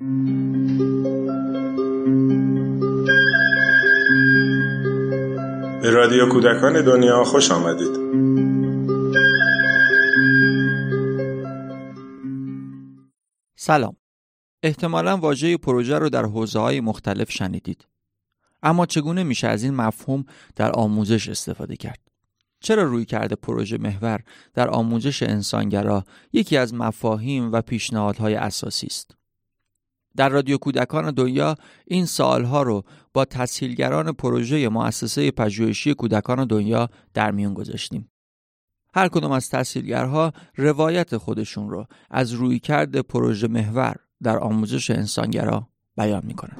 به رادیو کودکان دنیا خوش آمدید. سلام. احتمالا واژه پروژه رو در حوزه های مختلف شنیدید. اما چگونه میشه از این مفهوم در آموزش استفاده کرد؟ چرا روی کرده پروژه محور در آموزش انسانگرا یکی از مفاهیم و پیشنهادهای اساسی است؟ در رادیو کودکان دنیا این سالها رو با تسهیلگران پروژه مؤسسه پژوهشی کودکان دنیا در میون گذاشتیم. هر کدام از تسهیلگرها روایت خودشون رو از رویکرد پروژه محور در آموزش انسانگرا بیان می‌کنن.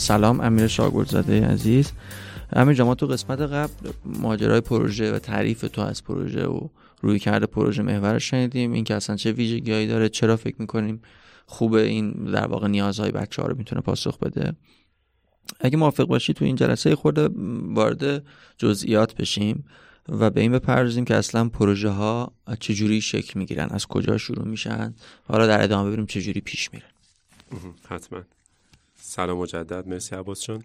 سلام امیر شاگردزاده عزیز. امیر جان ما تو قسمت قبل ماجرای پروژه و تعریف تو از پروژه و روی کرده پروژه محور شنیدیم. این که اصلا چه ویژگیهایی داره چرا فکر می‌کنیم خوبه این در واقع نیازهای بچه ها رو می‌تونه پاسخ بده. اگه موافق باشی تو این جلسه خورده وارد جزئیات بشیم و به این بپردازیم که اصلا پروژه ها چجوری شکل می‌گیرن از کجا شروع میشن. حالا در ادامه ببینیم چجوری پیش میرن. حتما. سلام مجدد. مرسی عباس جان.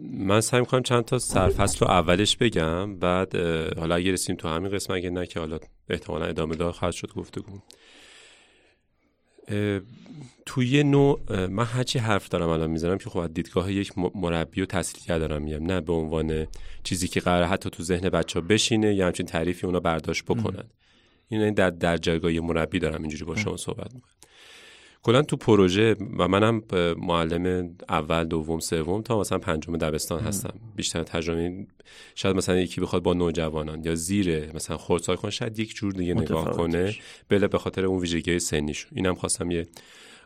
من سعی می‌کنم چند تا سرفصل رو اولش بگم بعد حالا اگه رسیم تو همین قسم اگه نه که حالا احتمالا ادامه دار خواهد شد گفتگو. توی نوع من هرچی حرف دارم الان می‌زنم که خب دیدگاه یک مربی و تحصیلگر دارم میگم نه به عنوان چیزی که قرار حتی تو ذهن بچه ها بشینه یا همچین تعریفی اونا برداشت بکنن. این در در جایگاه مربی دارم اینجوری با شما صحبت می‌کنم. کلا تو پروژه و منم معلم اول دوم سوم تا مثلا پنجم دبستان هستم. بیشتر تجربه شاید مثلا یکی بخواد با نوجوانان یا زیر مثلا خردسال کنه شاید یک جور دیگه نگاه کنه بله به خاطر اون ویژگی سنیش اینم خواستم یه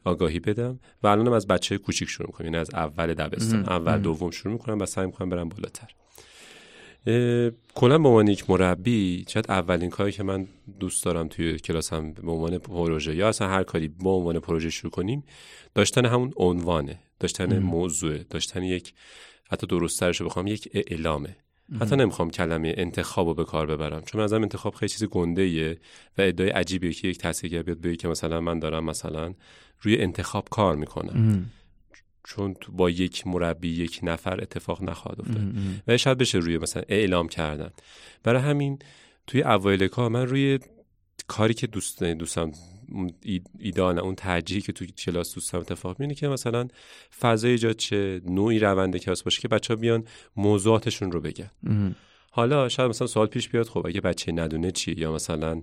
آگاهی بدم و الانم از بچه کوچیک شروع می‌کنم یعنی از اول دبستان. اول دوم شروع می‌کنم و سعی می‌کنم برم بالاتر. کلا به عنوان یک مربی شاید اولین کاری که من دوست دارم توی کلاسم به عنوان پروژه یا اصلا هر کاری به عنوان پروژه شروع کنیم داشتن همون عنوانه داشتن موضوع داشتن یک حتی درسترش رو بخوام یک اعلامه. حتی نمی‌خوام کلمه انتخاب رو به کار ببرم چون از انتخاب خیلی چیز گنده ایه و ادعای عجیبیه که یک تحصیلگر بیاد بگه که مثلا من دارم مثلا روی انتخاب کار می‌کنم. چون با یک مربی یک نفر اتفاق نخواهد افتاد. و شاید بشه روی مثلا اعلام کردن. برای همین توی اوایل کار من روی کاری که دوست دوستم ایدان اون ترجیحی که توی کلاس دوستم اتفاق میینه که مثلا فضا ایجاد چه نوعی روند کلاس باشه که بچه ها بیان موضوعاتشون رو بگن. حالا شاید مثلا سوال پیش بیاد خب اگه بچه ندونه چیه یا مثلا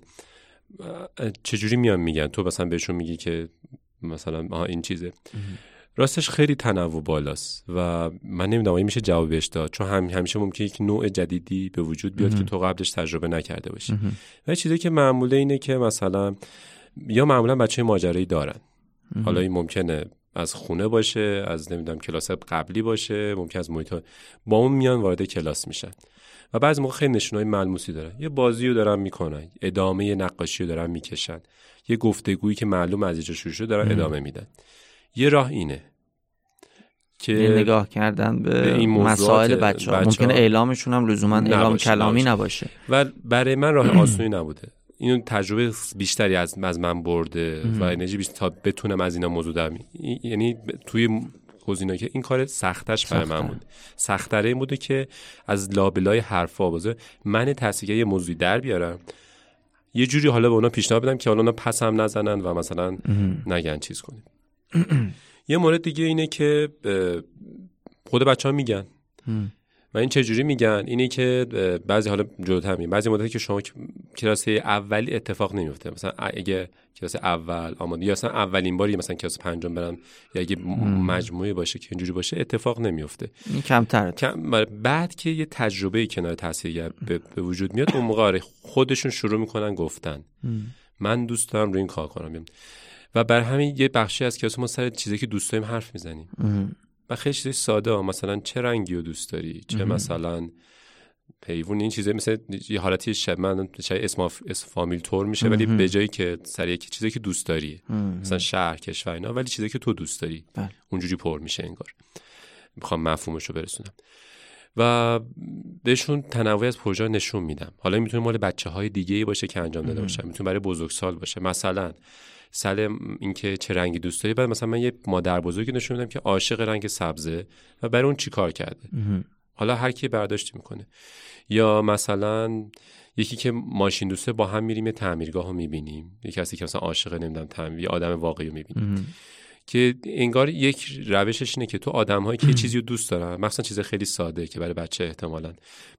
چجوری میان میگن؟ تو مثلا بهشون میگی که مثلا آها این چیزه. راستش خیلی تنوع بالاست و من نمی‌دونم میشه جوابش داد. چون هم همیشه ممکنه یک نوع جدیدی به وجود بیاد که تو قبلش تجربه نکرده باشی. و چیزی که معموله اینه که مثلا یا معمولا بچه ماجرایی دارن. حالا این ممکنه از خونه باشه از نمی‌دونم کلاس قبلی باشه ممکن از محیط با اون میان وارد کلاس میشن. و بعضی موقع خیلی نشونهای ملموسی دارن. یه بازی رو دارن می‌کنن ادامه نقاشی رو دارن می‌کشن. یه گفتگویی که معلوم از اینجا شروع شده دارن ادامه میدن. یه راه اینه که نگاه کردن به, به این مسائل بچه ها ممکنه اعلامشون هم لزوما اعلام کلامی نباشه. و برای من راه آسونی نبوده. این تجربه بیشتری از, از من برده و انرژی بیشتر تا بتونم از اینا موضوع در یعنی توی گزینه که این کار سختش برای من بود. سختره این بوده که از لابلای حرفا بازه من تحصیل یه موضوعی در بیارم. یه جوری حالا به اونا پیشنهاد بدم که حالا اونا پس هم نزنن و مثلا نگن چیز کنیم. یه مورد دیگه اینه که خود بچه ها میگن و این چجوری میگن؟ اینه که بعضی حالا جلوتر میگن بعضی مدتی که شما کلاس اولی اتفاق نمیفته. مثلا اگه کلاس اول آماده یا مثلا اولین باری مثلا کلاس پنجم برم یا اگه مجموعه باشه که اینجوری باشه اتفاق نمیفته. این کمتر کم بعد که یه تجربه کنار تاثیرگر به, وجود میاد اون موقع آره، خودشون شروع می‌کنن گفتن. من دوست دارم روی این کار کنم. و بر همین یه بخشی از کلاس ما سر چیزی که دوست داریم حرف می‌زنیم. و خیلی چیزی ساده ها. مثلا چه رنگی رو دوست داری؟ چه مثلا پیوون این چیزه مثل یه حالتی شب من شاید اسم فامیل تور میشه ولی به جایی که سر یک چیزی که دوست داری. مثلا شهر کشور اینا ولی چیزی که تو دوست داری. بله. اونجوری پر میشه انگار. می‌خوام مفهومش رو برسونم. و بهشون تنوعی از پروژه نشون میدم. حالا می‌تونه مال بچه های دیگه ای باشه که انجام داده باشه. می‌تونه برای بزرگسال باشه. مثلا سر اینکه چه رنگی دوست داری. بعد مثلا من یه مادر بزرگی نشون میدم که عاشق رنگ سبزه و برای اون چیکار کرده. حالا هر کی برداشتی می‌کنه. یا مثلا یکی که ماشین دوسته با هم میریم یه تعمیرگاه رو می‌بینیم. یکی کسی که مثلا عاشق نمی‌دونم تعمیر یه آدم واقعی رو می‌بینیم. که انگار یک روشش اینه که تو آدم که چیزی رو دوست دارن مثلا چیز خیلی ساده که برای بچه احتمالا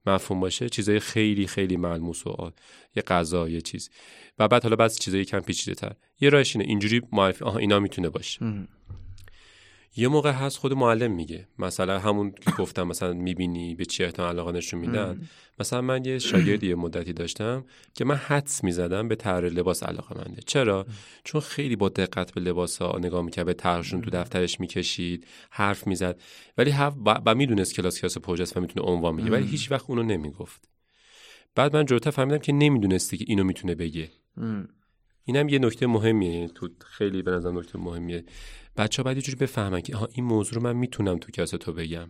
مفهوم باشه چیزای خیلی خیلی ملموس و یه غذا یه چیز. و بعد حالا بعضی چیزای کم پیچیده تر یه راهش اینه اینجوری معرفی آها اینا می‌تونه باشه. یه موقع هست خود معلم میگه. مثلا همون که گفتم مثلا می‌بینی به چی احتمال علاقه نشون میدن. مثلا من یه شاگردی یه مدتی داشتم که من حدس می‌زدم به طرح لباس علاقه منده چرا چون خیلی با دقت به لباس ها نگاه می‌کرد به طرحشون تو دفترش می‌کشید حرف می‌زد. ولی و می‌دونست کلاس کلاس پروژه و می‌تونه عنوان میگه ولی هیچ وقت اونو نمی‌گفت. بعد من جلوتر فهمیدم که نمی‌دونستی که اینو می‌تونه بگه. اینم یه نکته مهمیه. تو خیلی به نظر نکته مهمیه. بچه ها باید یه جوری بفهمن که این موضوع رو من می‌تونم تو کلاس تو بگم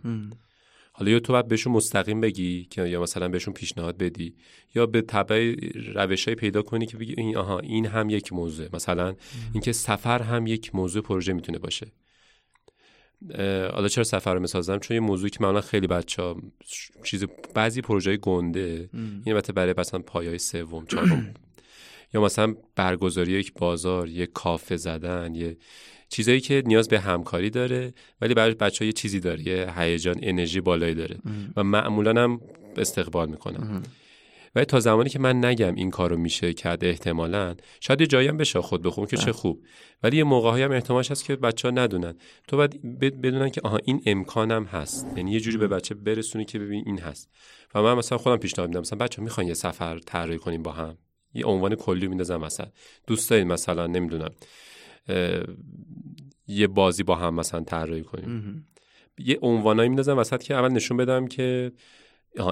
حالا یا تو باید بهشون مستقیم بگی که یا مثلا بهشون پیشنهاد بدی یا به تبع روش های پیدا کنی که بگی این آها این هم یک موضوع مثلا اینکه سفر هم یک موضوع پروژه می‌تونه باشه. حالا چرا سفر رو می‌سازم؟ چون یه موضوعی که معمولا خیلی بچه ها چیز بعضی پروژه گنده. این البته برای مثلا پایای سوم چهارم. یا مثلا برگزاری یک بازار یک کافه زدن یه چیزایی که نیاز به همکاری داره ولی برای بچه ها یه چیزی داره یه هیجان انرژی بالایی داره و معمولا هم استقبال می‌کنن ولی تا زمانی که من نگم این کارو میشه کرد احتمالا شاید یه جایی هم بشه خود بخون که چه بله. خوب. ولی یه موقع هم احتمالش هست که بچه ها ندونن. تو باید بدونن که آها این امکانم هست. یعنی یه جوری به بچه برسونی که ببین این هست. و من مثلا خودم پیشنهاد میدم. مثلا بچه می‌خوان یه سفر طراحی کنیم با هم. یه عنوان کلی میندازم مثلا دوست مثلا نمی‌دونم. یه بازی با هم مثلا طراحی کنیم. یه عنوانایی میندازم وسط که اول نشون بدم که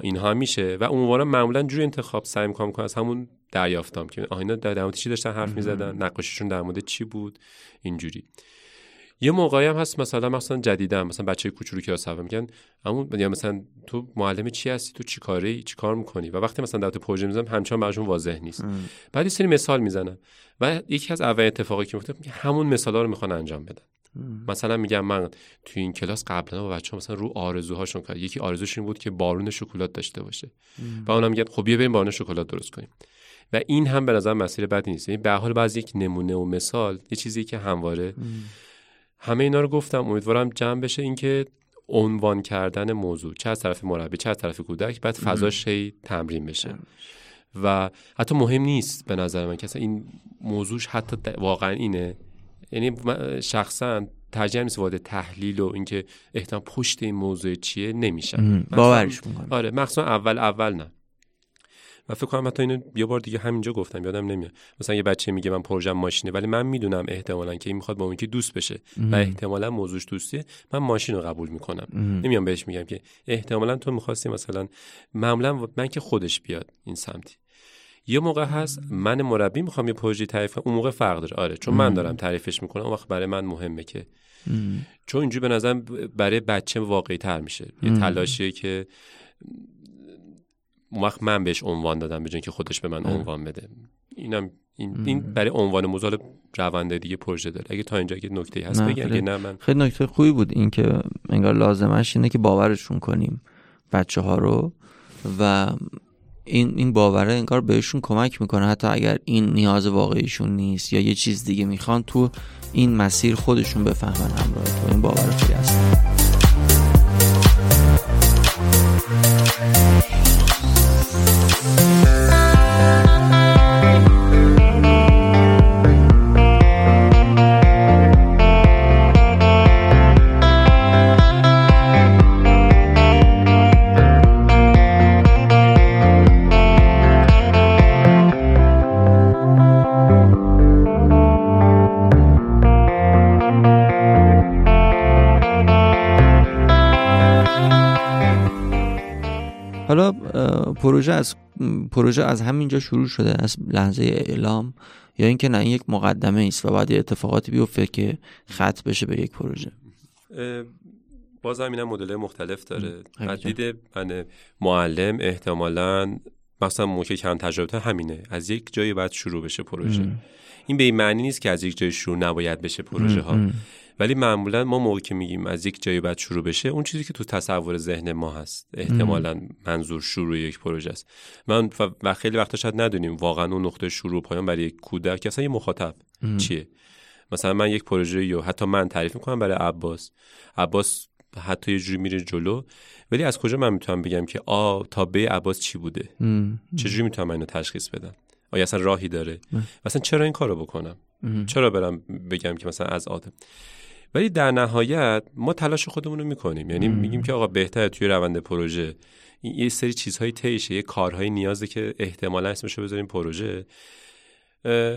اینها میشه و عنوانا معمولا جوری انتخاب سعی می‌کنم کنم از همون دریافتم که آها اینا در مورد چی داشتن حرف می‌زدن؟ نقاشیشون در مورد چی بود؟ اینجوری. یه موقعی هم هست مثلا مثلا جدیدم مثلا بچه کوچولو کلاس اول میگن اما یا مثلا تو معلم چی هستی؟ تو چی کاری؟ چی کار می‌کنی؟ و وقتی مثلا در تو پروژه می‌زنم همچنان براشون واضح نیست. بعد یه سری مثال می‌زنم و یکی از اولین اتفاقی که میفته همون مثالا رو می‌خوان انجام بدن. مثلا میگم من تو این کلاس قبلا با بچه مثلا رو آرزوهاشون کار یکی آرزوش این بود که بارون شکلات داشته باشه. و اونم میگن خب بیا بریم بارون شکلات درست کنیم. و این هم به نظر مسیر بدی نیست. یعنی به حال بعض یک نمونه و مثال یه چیزی که همواره همه اینا رو گفتم. امیدوارم جمع بشه اینکه عنوان کردن موضوع. چه از طرف مربی چه از طرف کودک بعد فضاش هی تمرین بشه. و حتی مهم نیست به نظر من که این موضوعش حتی واقعا اینه. یعنی شخصا ترجیح نیست وارد تحلیل و اینکه احتمال پشت این موضوع چیه نمیشن باورش می‌کنم. آره مخصوصا اول اول نه. و فکر کنم حتی اینو یه بار دیگه همینجا گفتم یادم نمیاد. مثلا یه بچه میگه من پروژه ماشینه ولی من می‌دونم احتمالا که این می‌خواد با اون که دوست بشه و احتمالا موضوعش دوستیه. من ماشین رو قبول می‌کنم. نمیام بهش میگم که احتمالا تو می‌خواستی مثلا معمولا من که خودش بیاد این سمتی. یه موقع هست من مربی می‌خوام یه پروژه تعریف اون موقع فرق داره. آره چون من دارم تعریفش می‌کنم اون وقت برای من مهمه که چون اینجوری به نظرم برای بچه واقعی تر میشه. یه تلاشیه که اون وقت من بهش عنوان دادم به که خودش به من عنوان بده. اینم این, این برای عنوان موضوع رونده دیگه پروژه داره. اگه تا اینجا یه نکته هست بگی اگه نه من خیلی نکته خوبی بود این که انگار لازمش اینه که باورشون کنیم بچه ها رو و این این باوره انگار بهشون کمک می‌کنه. حتی اگر این نیاز واقعیشون نیست یا یه چیز دیگه می‌خوان تو این مسیر خودشون بفهمن همراه تو. این باور خیلی هست؟ پروژه از پروژه از همینجا شروع شده از لحظه اعلام یا اینکه نه این یک مقدمه است و بعد اتفاقاتی بیفته که خط بشه به یک پروژه. باز هم مدل مختلف داره. از دید من معلم احتمالا مثلا موقع کم تجربه همینه. از یک جایی باید شروع بشه پروژه. این به این معنی نیست که از یک جای شروع نباید بشه پروژه ها ولی معمولا ما موقع که میگیم از یک جایی باید شروع بشه اون چیزی که تو تصور ذهن ما هست. احتمالا منظور شروع یک پروژه است. من و خیلی وقتا شاید ندونیم واقعا اون نقطه شروع پایان برای یک کودک اصلا یه مخاطب چیه؟ مثلا من یک پروژه یا حتی من تعریف می‌کنم برای عباس. عباس حتی یه جوری میره جلو. ولی از کجا من می‌تونم بگم که آ تا به عباس چی بوده؟ چجوری می‌تونم اینو تشخیص بدم؟ آیا اصلا راهی داره؟ مثلا چرا این کارو بکنم؟ چرا برم بگم که مثلا از آدم؟ ولی در نهایت ما تلاش خودمون رو می‌کنیم. یعنی میگیم که آقا بهتره توی روند پروژه این یه سری چیزهای تیشه یه کارهای نیازه که احتمالا اسمشو بذاریم پروژه.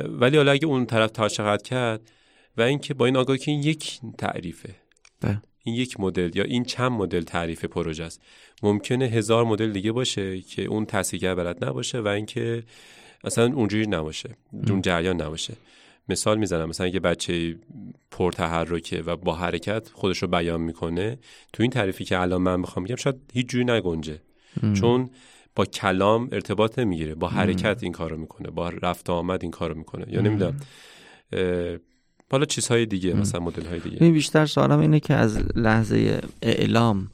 ولی حالا اگه اون طرف تا چقدر کرد و اینکه با این آگاهی که این یک تعریفه. بله. این یک مدل یا این چند مدل تعریف پروژه است. ممکنه هزار مدل دیگه باشه که اون تصحیح بلد نباشه و اینکه اصلا اونجوری نباشه اون جریان نباشه. مثال می‌زنم. مثلا اگه بچه پرتحرکه و با حرکت خودش رو بیان می‌کنه تو این تعریفی که الان من می‌خوام بگم شاید هیچ جوری نگنجه. چون با کلام ارتباط نمی‌گیره. با حرکت این کارو می‌کنه. با رفت آمد این کارو می‌کنه. یا نمی‌دونم حالا چیزهای دیگه مثلا مدل های دیگه بیشتر سوالم اینه که از لحظه اعلام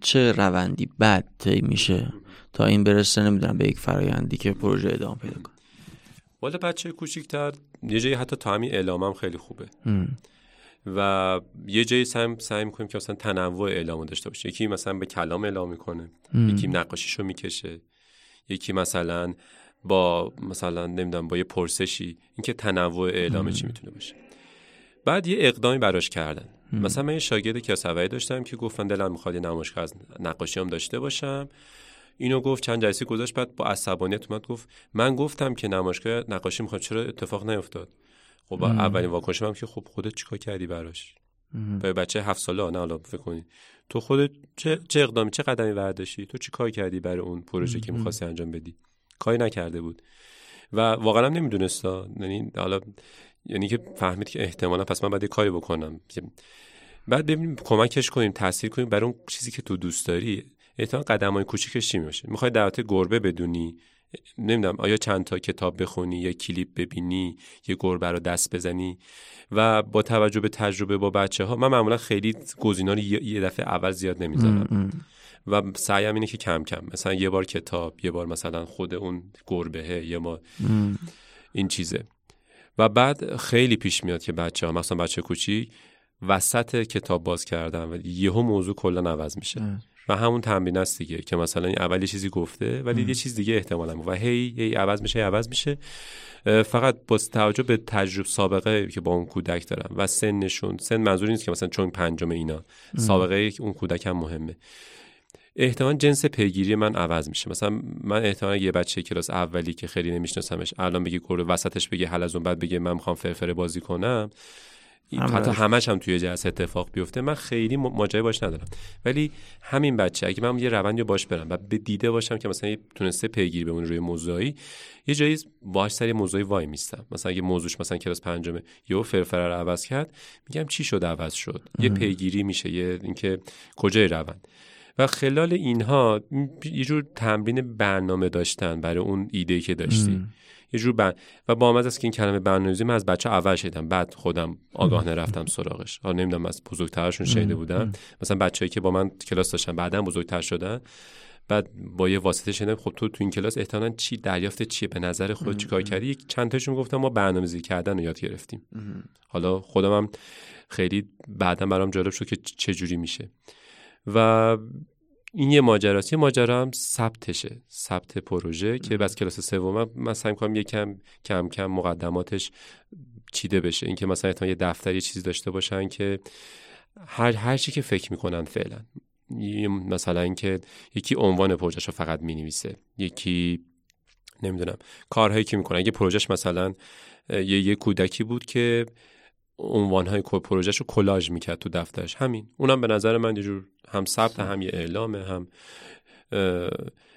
چه روندی بعد طی میشه تا این برسه؟ نمی‌دونم به یک فرایندی که پروژه ادامه پیدا کنه. والا بچه کوچیکتر یه جایی حتی تا همین اعلامم خیلی خوبه. و یه جایی سعی سعی می‌کنیم که مثلا تنوع اعلام داشته باشه یکی مثلا به کلام اعلام می‌کنه یکی نقاشیشو می‌کشه یکی مثلا با مثلا نمی‌دونم با یه پرسشی. اینکه تنوع اعلام چی می‌تونه باشه. بعد یه اقدامی براش کردن. مثلا من یه شاگرد کیاسوری داشتم که گفتن دلم می‌خواد یه نمایشگاه از نقاشی هم داشته باشم. اینو گفت چند جلسه گذاشت بعد با عصبانیت اومد گفت من گفتم که نمایشگاه نقاشی می‌خواد. چرا اتفاق نیفتاد؟ خب اولین واکنشم هم که خب خودت چیکار کردی براش؟ برای بچه هفت ساله نه حالا فکر کنی. تو خودت چه, چه اقدامی چه قدمی برداشتی؟ تو چیکار کردی برای اون پروژه که می‌خواستی انجام بدی؟ کاری نکرده بود. و واقعا نمی‌دونست یعنی حالا یعنی که فهمید که احتمالا پس من باید کاری بکنم. بعد ببینیم کمکش کنیم تاثیر کنیم برای اون چیزی که تو دوست داری. احتمال قدم های کوچیکش چی میشه می‌خوای دعوت گربه بدونی؟ نمی‌دونم آیا چند تا کتاب بخونی یا کلیپ ببینی یه گربه رو دست بزنی؟ و با توجه به تجربه با بچه ها من معمولا خیلی گزینا رو یه دفعه اول زیاد نمی‌ذارم. و سعیم اینه که کم کم مثلا یه بار کتاب یه بار مثلا خود اون گربهه یه ما این چیزه. و بعد خیلی پیش میاد که بچه ها مثلا بچه کوچیک وسط کتاب باز کردن و یهو موضوع کلا عوض میشه. و همون تمرین است دیگه که مثلا اول یه چیزی گفته ولی یه چیز دیگه احتمالا و هی هی عوض میشه عوض میشه. فقط با توجه به تجربه سابقه که با اون کودک دارم و سنشون سن منظور نیست که مثلا چون پنجم اینا. سابقه اون کودک هم مهمه. احتمال جنس پیگیری من عوض میشه. مثلا من احتمال یه بچه کلاس اولی که خیلی نمیشناسمش الان بگی کور وسطش بگه حل از اون بعد بگه من می‌خوام فرفره بازی کنم. حتی همش هم توی جلسه اتفاق بیفته. من خیلی ماجرا باش ندارم. ولی همین بچه اگه من یه روندی باش برم و به دیده باشم که مثلا تونسته پیگیری بمونه روی موضوعی یه جایی باش سری موضوعی وای میستم. مثلا اگه موضوعش مثلا کلاس پنجمه یهو فرفره رو عوض کرد میگم چی شد عوض شد؟ یه پیگیری میشه یه اینکه کجای روند؟ و خلال اینها یه جور تمرین برنامه داشتن برای اون ایده که داشتی. یه جور بن... و با از که این کلمه برنامه‌ریزی من از بچه اول شدم بعد خودم آگاه نرفتم سراغش. حالا نمی‌دونم از بزرگترشون شنیده بودم مثلا بچه‌ای که با من کلاس داشتن بعدا بزرگتر شدن. بعد با یه واسطه شنیدم خب تو تو این کلاس احتمالاً چی دریافت چیه؟ به نظر خود چیکار کردی؟ یک چند تاشون گفتم ما برنامه‌ریزی کردن رو یاد گرفتیم. حالا خودم هم خیلی بعدا برام جالب شد که چه جوری میشه. و این یه ماجراست یه ماجرا هم ثبتشه. ثبت پروژه که بس کلاس سوم من سعی می‌کنم یکم کم کم مقدماتش چیده بشه. اینکه مثلا یه دفتر یه چیزی داشته باشن که هر هر چی که فکر می‌کنن فعلا. مثلا اینکه یکی عنوان پروژهش رو فقط می‌نویسه. یکی نمی‌دونم کارهایی که می‌کنه. اگه پروژهش مثلا یه, یه کودکی بود که عنوانهای پروژهش رو کلاژ می‌کرد تو دفترش. همین. اونم به نظر من یه جور هم ثبت هم یه اعلامه هم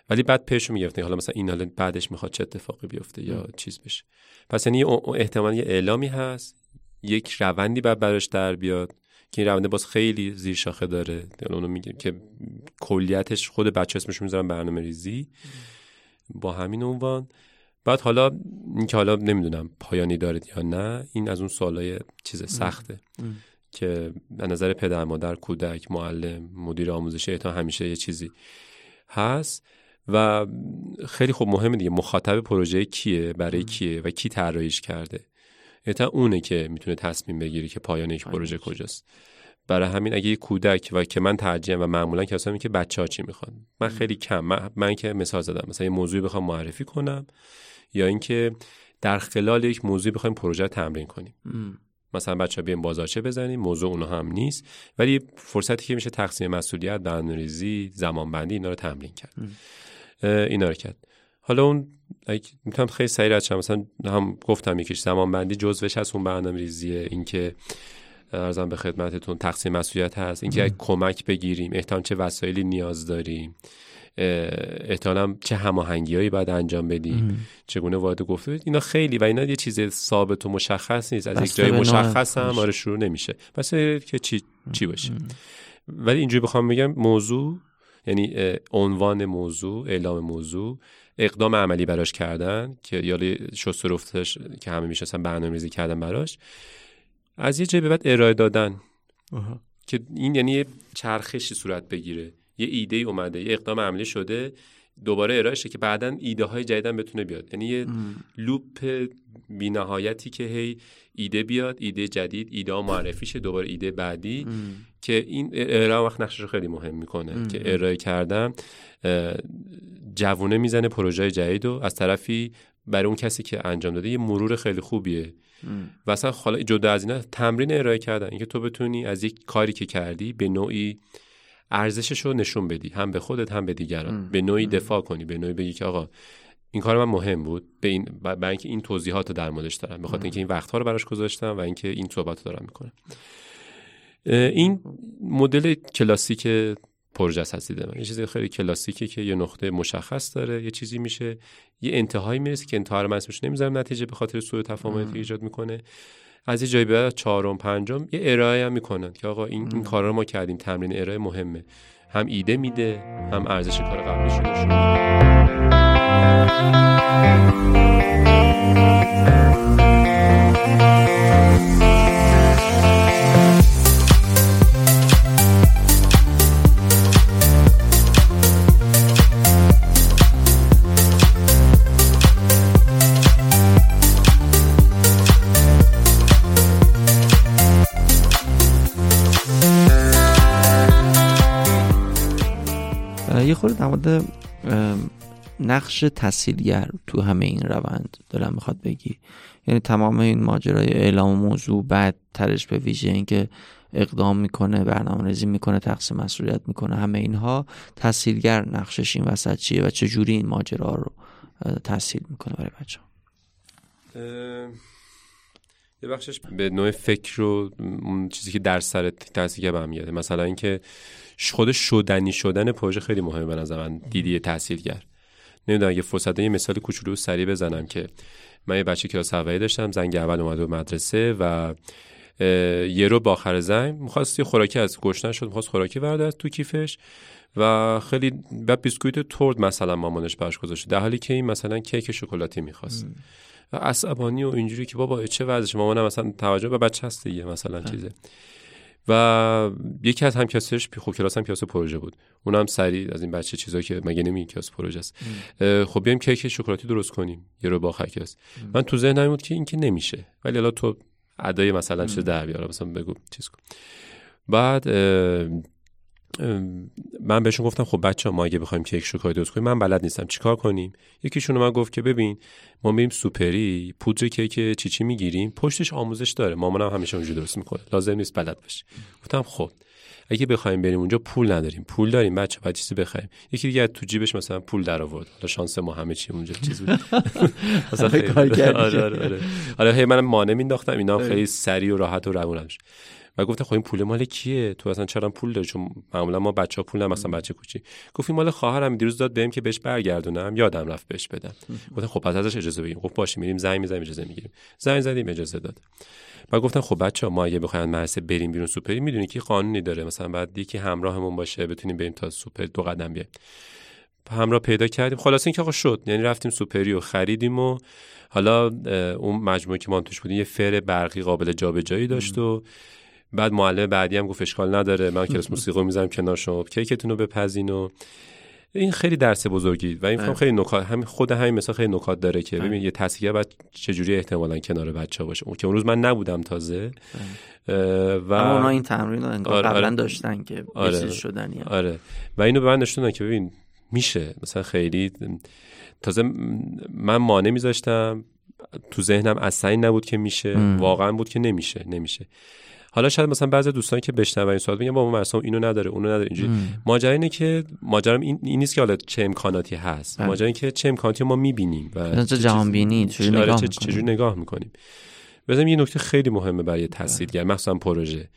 ولی بعد پیش می‌گفتن حالا مثلا این حالا بعدش می‌خواد چه اتفاقی بیفته یا چیز بشه. پس یعنی احتمال یه اعلامی هست. یک روندی بعد براش در بیاد که این رونده باز خیلی زیر شاخه داره. یعنی اونو میگیم که کلیتش خود بچه اسمش می‌ذارن برنامه ریزی با همین عنوان بعد حالا اینکه حالا نمی‌دونم پایانی داره یا نه این از اون سوالای چیز سخته که به نظر پدر مادر کودک معلم مدیر آموزش اعتا همیشه یه چیزی هست. و خیلی خوب مهمه دیگه مخاطب پروژه کیه برای کیه و کی طراحیش کرده. اعتا اونه که می‌تونه تصمیم بگیری که پایان یک پروژه کجاست. برای همین اگه یه کودک و که من ترجیحم و معمولا کسایی که بچه ها چی می‌خوان؟ من خیلی کم من, من که مثال زدم مثلا یه موضوعی بخوام معرفی کنم. یا اینکه در خلال یک موضوع بخوایم پروژه تمرین کنیم. مثلا بچه بیایم بازارچه بزنیم موضوع اونها هم نیست. ولی فرصتی که میشه تقسیم مسئولیت برنامه‌ریزی زمانبندی اینا رو تمرین کرد. اینا رو کرد. حالا اون می‌تونم خیلی سریع رد مثلا هم گفتم یکیش زمانبندی جزوش از اون برنامه ریزیه اینکه ارزم به خدمتتون تقسیم مسئولیت هست. اینکه کمک بگیریم احتمال چه وسایلی نیاز داریم. احتمالا چه هماهنگیهایی باید انجام بدیم چگونه وارد گفته اینا خیلی و اینا یه چیز ثابت و مشخص نیست. از یک جای مشخص هم آره شروع نمیشه. پس که چی چی باشه. ولی اینجوری بخوام بگم موضوع یعنی عنوان موضوع اعلام موضوع اقدام عملی براش کردن که یا شست رفتش که همه می‌شناسن برنامه‌ریزی کردن براش از یه جای به بعد ارائه دادن. که این یعنی چرخشی صورت بگیره. یه ایده ای اومده یه اقدام عملی شده دوباره ارائه شه که بعدا ایده های جدیدن بتونه بیاد. یعنی یه لوپ بینهایتی که هی ایده بیاد ایده جدید ایده ها معرفی شه دوباره ایده بعدی که این ارائه وقت نقشش رو خیلی مهم می‌کنه که ارائه کردن جوونه می‌زنه پروژه جدید و از طرفی برای اون کسی که انجام داده. یه مرور خیلی خوبیه. و اصلا جدا از اینا تمرین ارائه کردن. اینکه تو بتونی از یک کاری که کردی به نوعی ارزشش رو نشون بدی. هم به خودت هم به دیگران. به نوعی دفاع کنی به نوعی بگی که آقا این کار من مهم بود. به این برای اینکه این توضیحات رو در موردش دارم. بخاطر اینکه این وقتها رو براش گذاشتم و اینکه این صحبت رو دارم می‌کنم. این مدل کلاسیک پروژه هست دیده من یه چیزی خیلی کلاسیکه که یه نقطه مشخص داره. یه چیزی میشه. یه انتهایی می‌رسه که انتها رو من اسمش نمی‌ذارم. نتیجه به خاطر سوء تفاهماتی ایجاد می‌کنه. از یه جایی بعد چهارم پنجم یه ارائه هم می‌کنن که آقا این, این کارا رو ما کردیم. تمرین ارائه مهمه. هم ایده میده هم ارزش کار قبلی شده. خورده در مورد نقش تحصیلگر تو همه این روند دلم می‌خواد بگی. یعنی تمام این ماجرای اعلام موضوع بعد ترش به ویژه اینکه اقدام می‌کنه برنامه ریزی می‌کنه تقسیم مسئولیت می‌کنه همه اینها تحصیلگر نقشش این وسط چیه و چجوری این ماجرا رو تحصیل می‌کنه برای بچه یه بخشش به نوع فکر رو اون چیزی که در سر تحصیل به میاده مثلا اینکه خود شدنی شدن پروژه خیلی مهمه به نظر من. دیدی تحصیلگر. نمی‌دونم اگه فرصت یه مثال کوچولو سریع بزنم که من یه بچه کلاس اولی داشتم زنگ اول اومده به مدرسه و یه رو با آخر زنگ می‌خواست یه خوراکی از گشنه شد می‌خواست خوراکی ورده از تو کیفش و خیلی بعد بیسکویت تورد مثلا مامانش براش گذاشته در حالی که این مثلا کیک شکلاتی می‌خواست. و عصبانی و اینجوری که بابا چه وضعش مامانم مثلا توجه به بچه هست دیگه مثلا چیزه. و یکی از همکلاسیش خب کلاس هم کلاس پروژه بود. اونم سریع از این بچه چیزا که مگه نمی کلاس پروژه است. خب بیایم کیک شکلاتی درست کنیم. یه رو با کلاس من تو ذهنم بود که این که نمیشه. ولی الان تو ادای مثلا چه در بیار. مثلا بگو چیز کن. بعد من بهشون گفتم خب بچه ما اگه بخوایم کیک شکلاتی درست کنیم من بلد نیستم چیکار کنیم. یکیشون من گفت که ببین ما میریم سوپری پودر کیک چی چی می‌گیریم پشتش آموزش داره. مامانم همیشه اونجا درست می‌کنه. لازم نیست بلد باشی. گفتم خب اگه بخوایم بریم اونجا پول نداریم. پول داریم بچه بعد چیزی بخریم. یکی دیگه تو جیبش مثلا پول در آورد حالا شانس ما همه چی اونجا چیز بود. مثلا آره آره آره, آره. هی منم مانع مینداختم. اینا خیلی. سریع و راحت و روونش و گفتن خب این پول مال کیه؟ تو اصلا چرا پول داری؟ چون معمولا ما بچه ها پول مثلا بچه کوچی گفت مال خواهرم. دیروز داد بهم که بهش برگردونم. یادم رفت بهش بدم. گفتن خب پس ازش اجازه بگیریم. گفت باشه میریم زنگ می‌زنیم اجازه می‌گیریم. زنگ زدیم اجازه داد. و گفتن خب بچه ها ما اگه بخوایم مدرسه بریم بیرون سوپری می‌دونی که قانونی داره؟ مثلا بعد یکی همراهمون باشه بتونیم بریم تا سوپر دو قدم بیایم. همراه پیدا کردیم. خلاص اینکه آقا شد. یعنی رفتیم سوپری و خریدیم و حالا اون مجموعه که ما توش بودیم یه فر برقی قابل جابجایی داشت و بعد معلم بعدی هم گفت اشکال نداره من کلاس موسیقی می‌ذارم کنار شما کیکتون رو بپزین و این خیلی درس بزرگی و این خیلی نکات همین خود همین مثلا خیلی نکات داره که ببین یه تصحیح بعد چجوری احتمالا کنار بچه باشه. اون که اون روز من نبودم تازه و اما اونا این تمرین رو انگار آره قبلا داشتن که آره شدنی آره. و اینو به من نشوندن که ببین میشه. مثلا خیلی تازه من مانع میذاشتم تو ذهنم اصلا نبود که میشه واقعا بود که نمیشه نمیشه. حالا شاید مثلا بعضی دوستان که بشنون این سوال میگن بابا مرسام اینو نداره اونو نداره اینجوری. ماجرا اینه که ماجرا این, این نیست که حالا چه امکاناتی هست. بله. ماجرا اینه که چه امکاناتی ما می‌بینیم و چه جهان بینی چجوری نگاه چجوری نگاه می‌کنیم؟ یه نکته خیلی مهمه برای تحصیلگر مخصوصا پروژه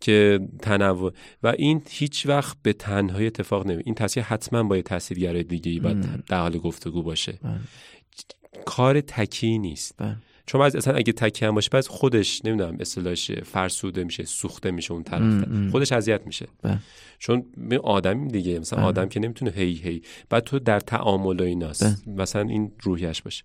که تنوع. و این هیچ وقت به تنهایی اتفاق نمی این تصویر حتما با تاثیرگرای دیگه ای باید در حال گفتگو باشه. بله. کار تکی نیست. بله. چون از اصلا اگه تکی هم باشه پس خودش نمی‌دونم اصطلاحش فرسوده میشه سوخته میشه اون طرف خودش اذیت میشه. بله. چون آدم دیگه مثلا آدم که نمی‌تونه هی هی. بعد تو در تعامل و ایناست. مثلا این روحیش باشه.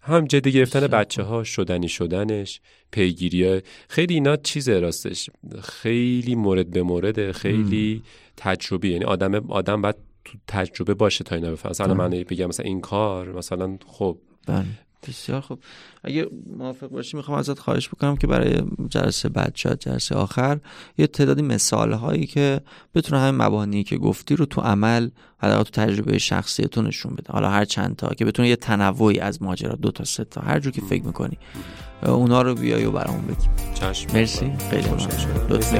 هم جدی گرفتن بچه ها شدنی شدنش پیگیری خیلی اینا چیزه راستش. خیلی مورد به مورد خیلی تجربی. یعنی آدم آدم باید تو تجربه باشه تا اینا بفهم مثلا من بگم مثلا این کار مثلا خب. بله. بسیار خوب. اگه موافق باشی می‌خوام ازت خواهش بکنم که برای جلسه بعد شاید جلسه آخر یه تعدادی مثال هایی که بتونه همین مبانی که گفتی رو تو عمل حداقل تو تجربه شخصیتون نشون بده. حالا هر چند تا که بتونه یه تنوعی از ماجرا دو تا سه تا هر جو که فکر می‌کنی. اونا رو بیای و برامون بگی. چشم. مرسی. خیلی ممنون. لطف